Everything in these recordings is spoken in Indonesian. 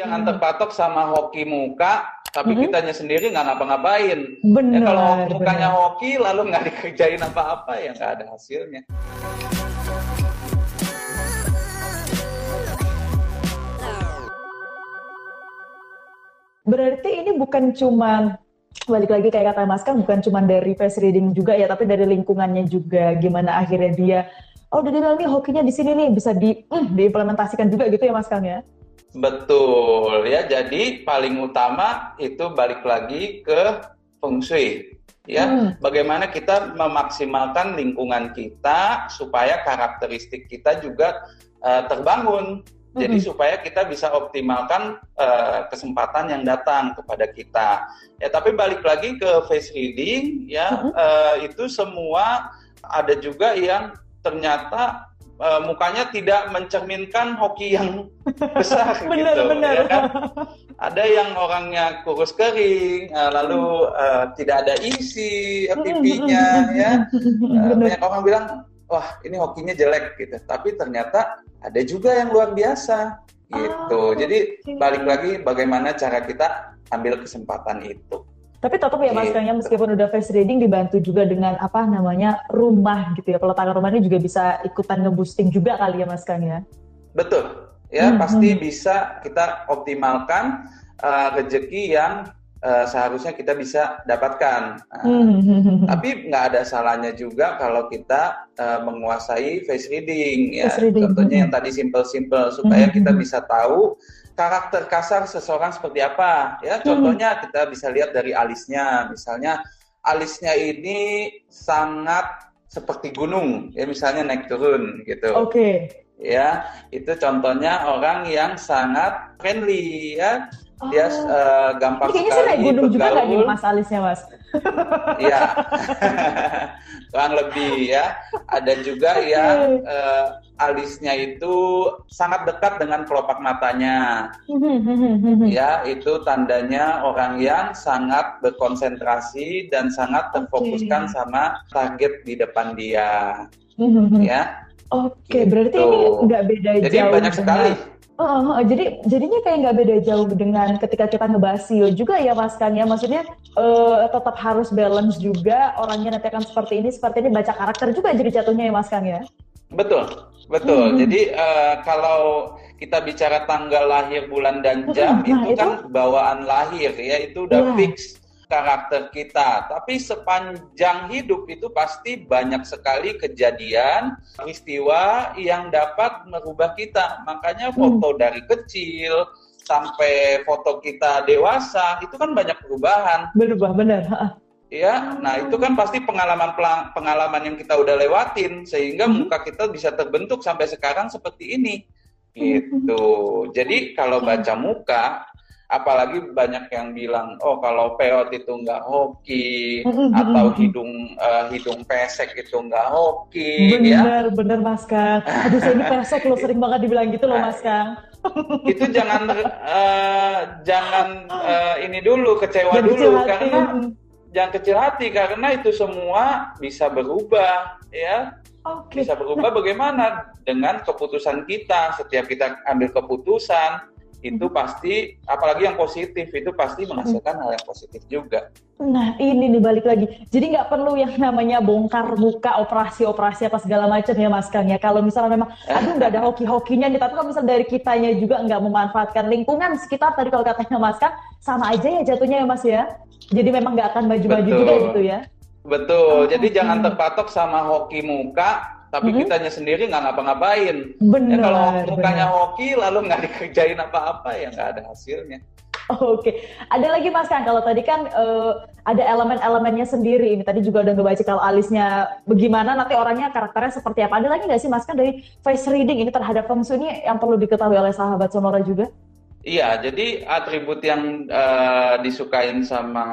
jangan terpatok sama hoki muka, tapi Mhm. kitanya sendiri nggak ngapa-ngapain. Benar. Ya kalau mukanya benar. hoki lalu nggak dikerjain apa-apa ya nggak ada hasilnya. Berarti ini bukan cuma balik lagi kayak kata Mas kan bukan cuma dari face reading juga ya, tapi dari lingkungannya juga gimana akhirnya dia oh udah bilang nih hokinya di sini nih bisa di hmm, diimplementasikan juga gitu ya Mas Kang ya. Betul ya. Jadi paling utama itu balik lagi ke feng shui. Ya, Hmm. bagaimana kita memaksimalkan lingkungan kita supaya karakteristik kita juga eh, terbangun. Jadi Mhm. supaya kita bisa optimalkan eh, kesempatan yang datang kepada kita. Ya, tapi balik lagi ke face reading ya, Mhm. eh, itu semua ada juga yang ternyata eh, mukanya tidak mencerminkan hoki yang besar Benar gitu. benar. ya kan? Ada yang orangnya kurus kering, eh, lalu eh, tidak ada isi pipinya ya. Benar. banyak orang bilang, wah ini hokinya jelek gitu. Tapi ternyata ada juga yang luar biasa gitu. Ah, Jadi oke. balik lagi bagaimana cara kita ambil kesempatan itu. Tapi tetap ya Mas. Kang ya meskipun udah face reading dibantu juga dengan apa namanya rumah gitu ya. Peletakan rumahnya juga bisa ikutan nge-boosting juga kali ya Mas Kang ya. Betul, ya Hmm, pasti hmm. bisa kita optimalkan uh, rezeki yang uh, seharusnya kita bisa dapatkan. Nah, Hmm. Tapi nggak ada salahnya juga kalau kita uh, menguasai face reading, ya. Face reading, Contohnya hmm. yang tadi simple-simple supaya Hmm, kita hmm. bisa tahu karakter kasar seseorang seperti apa. Ya, Hmm. contohnya kita bisa lihat dari alisnya, misalnya alisnya ini sangat seperti gunung, ya misalnya naik turun gitu Oke. ya itu contohnya orang yang sangat friendly ya dia eh, gampang Ini kayaknya sih naik sekali gunung juga nggak nih Mas alisnya Mas? ya kurang lebih ya. Ada juga yang eh, alisnya itu sangat dekat dengan kelopak matanya. Ya itu tandanya orang yang sangat berkonsentrasi dan sangat terfokuskan Oke. sama target di depan dia. Ya. Oke, berarti Gitu. ini nggak beda jadi jauh banyak dengan- sekali. Oh, oh, oh, jadi jadinya kayak nggak beda jauh dengan ketika kita ngebahas SEO juga ya Mas Kang ya. Maksudnya eh, tetap harus balance juga orangnya nanti akan seperti ini, seperti ini baca karakter juga jadi jatuhnya ya Mas Kang ya. Betul, betul. Hmm. Jadi eh, kalau kita bicara tanggal lahir, bulan dan jam nah, itu itu- kan bawaan lahir ya itu udah Iya. fix karakter kita. Tapi sepanjang hidup itu pasti banyak sekali kejadian, peristiwa yang dapat merubah kita. Makanya Hmm. foto dari kecil sampai foto kita dewasa itu kan banyak perubahan. Berubah benar. Ya, nah itu kan pasti pengalaman pengalaman yang kita udah lewatin sehingga Mhm. muka kita bisa terbentuk sampai sekarang seperti ini. Gitu. Jadi kalau baca muka, apalagi banyak yang bilang, oh kalau peot itu nggak hoki atau hidung eh, hidung pesek itu nggak hoki, ya. Benar, benar Mas Kang. Aduh, saya ini pesek loh, sering banget dibilang gitu loh Mas Kang. Itu jangan eh, jangan eh, ini dulu kecewa Jangan dulu kecil hati. karena jangan kecil hati karena itu semua bisa berubah, ya. Oke. bisa berubah bagaimana dengan keputusan kita setiap kita ambil keputusan itu pasti apalagi yang positif itu pasti menghasilkan hal yang positif juga Nah, ini nih balik lagi. Jadi nggak perlu yang namanya bongkar muka, operasi-operasi apa segala macam ya Mas Kang ya. Kalau misalnya memang, aduh nggak ada hoki-hokinya nih, tapi kalau misalnya dari kitanya juga nggak memanfaatkan lingkungan sekitar tadi kalau katanya Mas Kang, sama aja ya jatuhnya ya Mas ya. Jadi memang nggak akan maju-maju juga gitu ya. betul Oh, jadi oke. jangan terpatok sama hoki muka tapi Mhm. kitanya sendiri nggak ngapa-ngapain ya Benar. kalau mukanya hoki lalu nggak dikerjain apa-apa ya nggak ada hasilnya Oke, ada lagi Mas Kang. Kalau tadi kan eh, ada elemen-elemennya sendiri. Ini tadi juga udah ngebaca kalau alisnya bagaimana, nanti orangnya karakternya seperti apa. Ada lagi nggak sih Mas Kang dari face reading ini terhadap feng shui ini yang perlu diketahui oleh sahabat Sonora juga? Iya, jadi atribut yang eh, disukain sama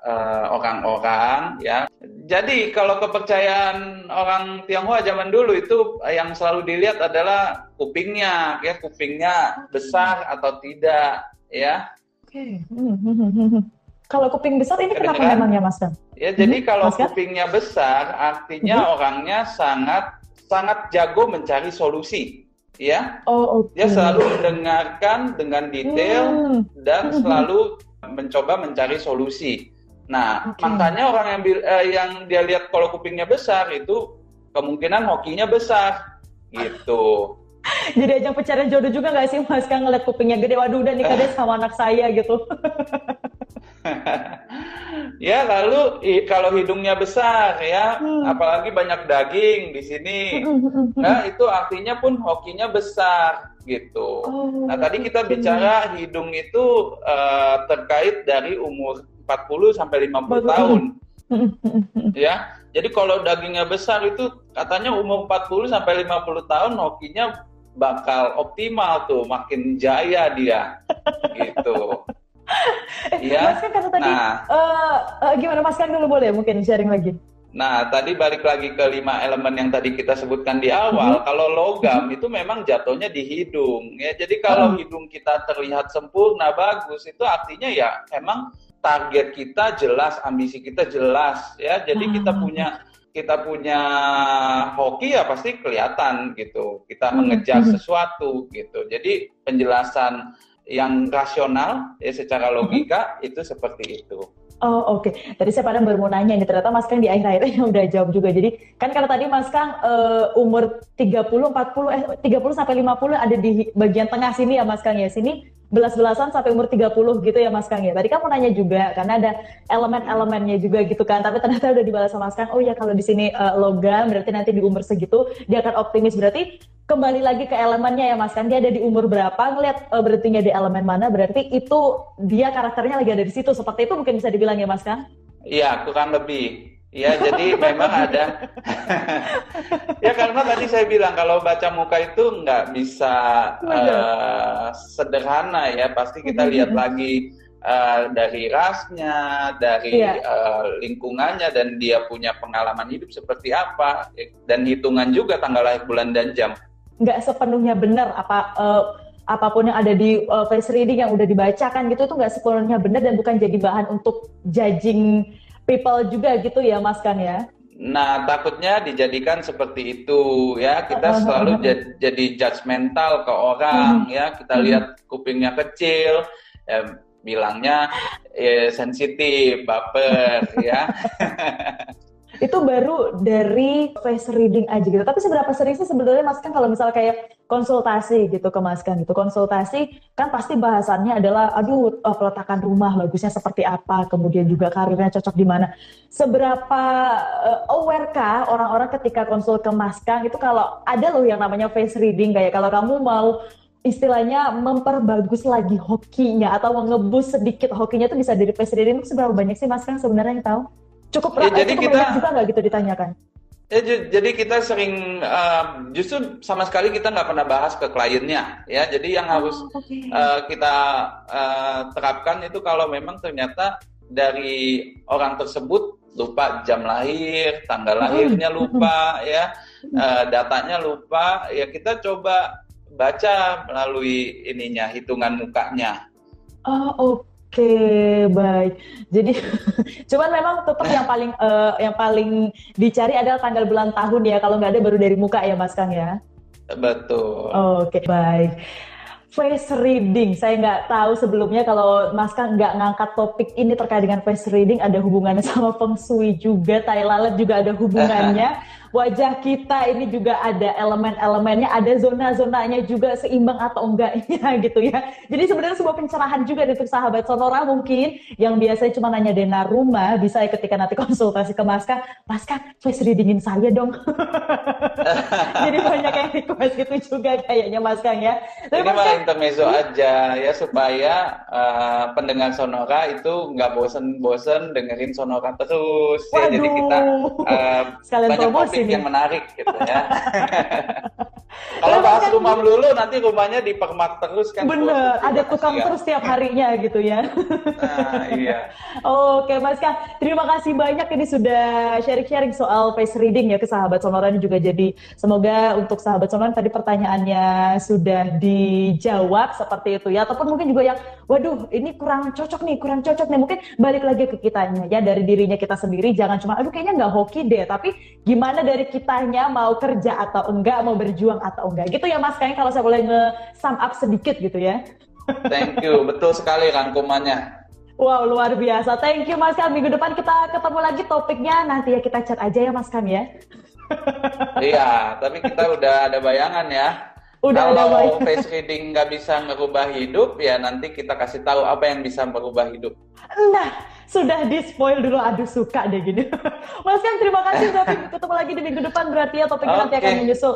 eh, orang-orang ya. Jadi kalau kepercayaan orang Tionghoa zaman dulu itu yang selalu dilihat adalah kupingnya, ya kupingnya besar atau tidak, ya. Oke. Hmm, hmm, hmm, hmm, hmm. Kalau kuping besar ini kenapa Kedengeran? memang ya Mas? Ya, jadi Mhm, kalau Mas kupingnya besar artinya orangnya sangat sangat jago mencari solusi. ya. Oh, okay. Dia selalu mendengarkan dengan detail hmm. dan hmm. selalu mencoba mencari solusi. Nah, okay. makanya orang yang eh, yang dia lihat kalau kupingnya besar itu kemungkinan hokinya besar gitu. Jadi ajang pencarian jodoh juga nggak sih Mas kan ngeliat kupingnya gede, waduh udah nikah deh sama anak saya gitu. ya lalu kalau hidungnya besar ya, hmm. apalagi banyak daging di sini, hmm, hmm, hmm, nah itu artinya pun hokinya besar gitu. Oh, nah tadi kita bicara hidung itu uh, terkait dari umur 40 sampai 50 tahun. ya. Jadi kalau dagingnya besar itu katanya umur 40 sampai 50 tahun hokinya bakal optimal tuh, makin jaya dia. gitu. ya. Mas kan kata tadi, nah, uh, uh, gimana Mas kan dulu boleh mungkin sharing lagi. Nah, tadi balik lagi ke lima elemen yang tadi kita sebutkan di awal. Mm-hmm. Kalau logam mm-hmm. itu memang jatuhnya di hidung, ya. Jadi kalau mm-hmm. hidung kita terlihat sempurna, bagus, itu artinya ya emang target kita jelas, ambisi kita jelas, ya. Jadi kita mm-hmm. punya kita punya hoki ya pasti kelihatan gitu. Kita mengejar sesuatu gitu. Jadi penjelasan yang rasional ya secara logika itu seperti itu. Oh oke, okay. tadi saya pada baru mau nanya ini ternyata Mas Kang di akhir-akhirnya udah jawab juga. Jadi kan karena tadi Mas Kang uh, umur 30, 40, eh 30 sampai 50 ada di bagian tengah sini ya Mas Kang ya. Sini belas-belasan sampai umur 30 gitu ya Mas Kang ya. Tadi mau nanya juga karena ada elemen-elemennya juga gitu kan. Tapi ternyata udah dibalas sama Mas Kang. Oh ya kalau di sini uh, logam berarti nanti di umur segitu dia akan optimis. Berarti kembali lagi ke elemennya ya Mas Kang. Dia ada di umur berapa? Ngelihat uh, berartinya di elemen mana? Berarti itu dia karakternya lagi ada di situ. Seperti itu mungkin bisa dibilang ya Mas Kang? Iya, kurang lebih. Ya, jadi memang ada. ya karena tadi saya bilang kalau baca muka itu nggak bisa uh, sederhana ya. Pasti kita lihat lagi uh, dari rasnya, dari yeah. Iya. uh, lingkungannya, dan dia punya pengalaman hidup seperti apa, dan hitungan juga tanggal lahir, bulan dan jam. Nggak sepenuhnya benar apa. Uh, apa pun yang ada di uh, face reading yang udah dibacakan gitu itu nggak sepenuhnya benar dan bukan jadi bahan untuk judging people juga gitu ya Mas Kan ya? Nah, takutnya dijadikan seperti itu ya. Kita selalu jadi judgmental ke orang ya. Kita lihat kupingnya kecil, ya, bilangnya ya, sensitif, baper ya. itu baru dari face reading aja gitu. Tapi seberapa sering sih sebetulnya Mas kan kalau misalnya kayak konsultasi gitu ke Mas kan gitu. Konsultasi kan pasti bahasannya adalah aduh oh, peletakan rumah bagusnya seperti apa, kemudian juga karirnya cocok di mana. Seberapa uh, aware kah orang-orang ketika konsul ke Mas Kang itu kalau ada loh yang namanya face reading kayak kalau kamu mau istilahnya memperbagus lagi hokinya atau mengebus sedikit hokinya itu bisa dari face reading seberapa banyak sih Mas Kang sebenarnya yang tahu? Cukup, ya, jadi kita, juga nggak gitu ditanyakan? Ya, jadi kita sering uh, justru sama sekali kita nggak pernah bahas ke kliennya ya. Jadi yang harus oh, okay. uh, kita uh, terapkan itu kalau memang ternyata dari orang tersebut lupa jam lahir, tanggal lahirnya lupa ya, uh, datanya lupa, ya kita coba baca melalui ininya hitungan mukanya. Oh oke. Oke, baik. Jadi cuman memang tetap yang paling uh, yang paling dicari adalah tanggal bulan tahun ya. Kalau nggak ada baru dari muka ya, Mas Kang ya. Betul. Oke, baik. Face reading, saya nggak tahu sebelumnya kalau Mas Kang nggak ngangkat topik ini terkait dengan face reading ada hubungannya sama feng shui juga, tai lalat juga ada hubungannya. wajah kita ini juga ada elemen-elemennya, ada zona-zonanya juga seimbang atau enggaknya gitu ya. Jadi sebenarnya sebuah pencerahan juga untuk sahabat Sonora mungkin yang biasanya cuma nanya dana rumah, bisa ya ketika nanti konsultasi ke Maska, Maska face readingin saya dong. Jadi banyak yang request gitu juga kayaknya Mas Kang ya. Tapi Ini mah intermezzo aja ya supaya uh, pendengar Sonora itu nggak bosen-bosen dengerin Sonora terus Waduh. ya. Jadi kita uh, banyak promosi. Yang menarik gitu ya. Kalau bahas kan, rumah melulu nanti rumahnya dipermak terus kan. Bener, ada tukang terus tiap harinya gitu ya. Nah, iya. Oke Mas Kang, terima kasih banyak ini sudah sharing-sharing soal face reading ya ke sahabat Sonora ini juga jadi semoga untuk sahabat Sonora tadi pertanyaannya sudah dijawab seperti itu ya ataupun mungkin juga yang waduh ini kurang cocok nih, kurang cocok nih mungkin balik lagi ke kitanya ya dari dirinya kita sendiri jangan cuma aduh kayaknya nggak hoki deh tapi gimana dari kitanya mau kerja atau enggak mau berjuang atau enggak. Gitu ya Mas Kang kalau saya boleh nge-sum up sedikit gitu ya. Thank you, betul sekali rangkumannya. Wow, luar biasa. Thank you Mas Kam. Minggu depan kita ketemu lagi topiknya. Nanti ya kita chat aja ya Mas Kam ya. iya, tapi kita udah ada bayangan ya. Udah Kalau ada face reading nggak bisa merubah hidup, ya nanti kita kasih tahu apa yang bisa merubah hidup. Nah, sudah di spoil dulu. Aduh, suka deh gini. Mas Kam, terima kasih. Tapi ketemu lagi di minggu depan berarti ya topiknya okay. nanti akan menyusul.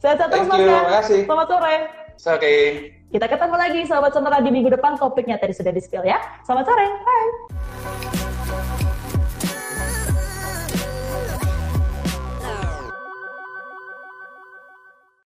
Sehat-sehat terus Mas Kam. Selamat sore. Oke. Kita ketemu lagi sahabat sonora di minggu depan topiknya tadi sudah di spill ya. Selamat sore. Bye.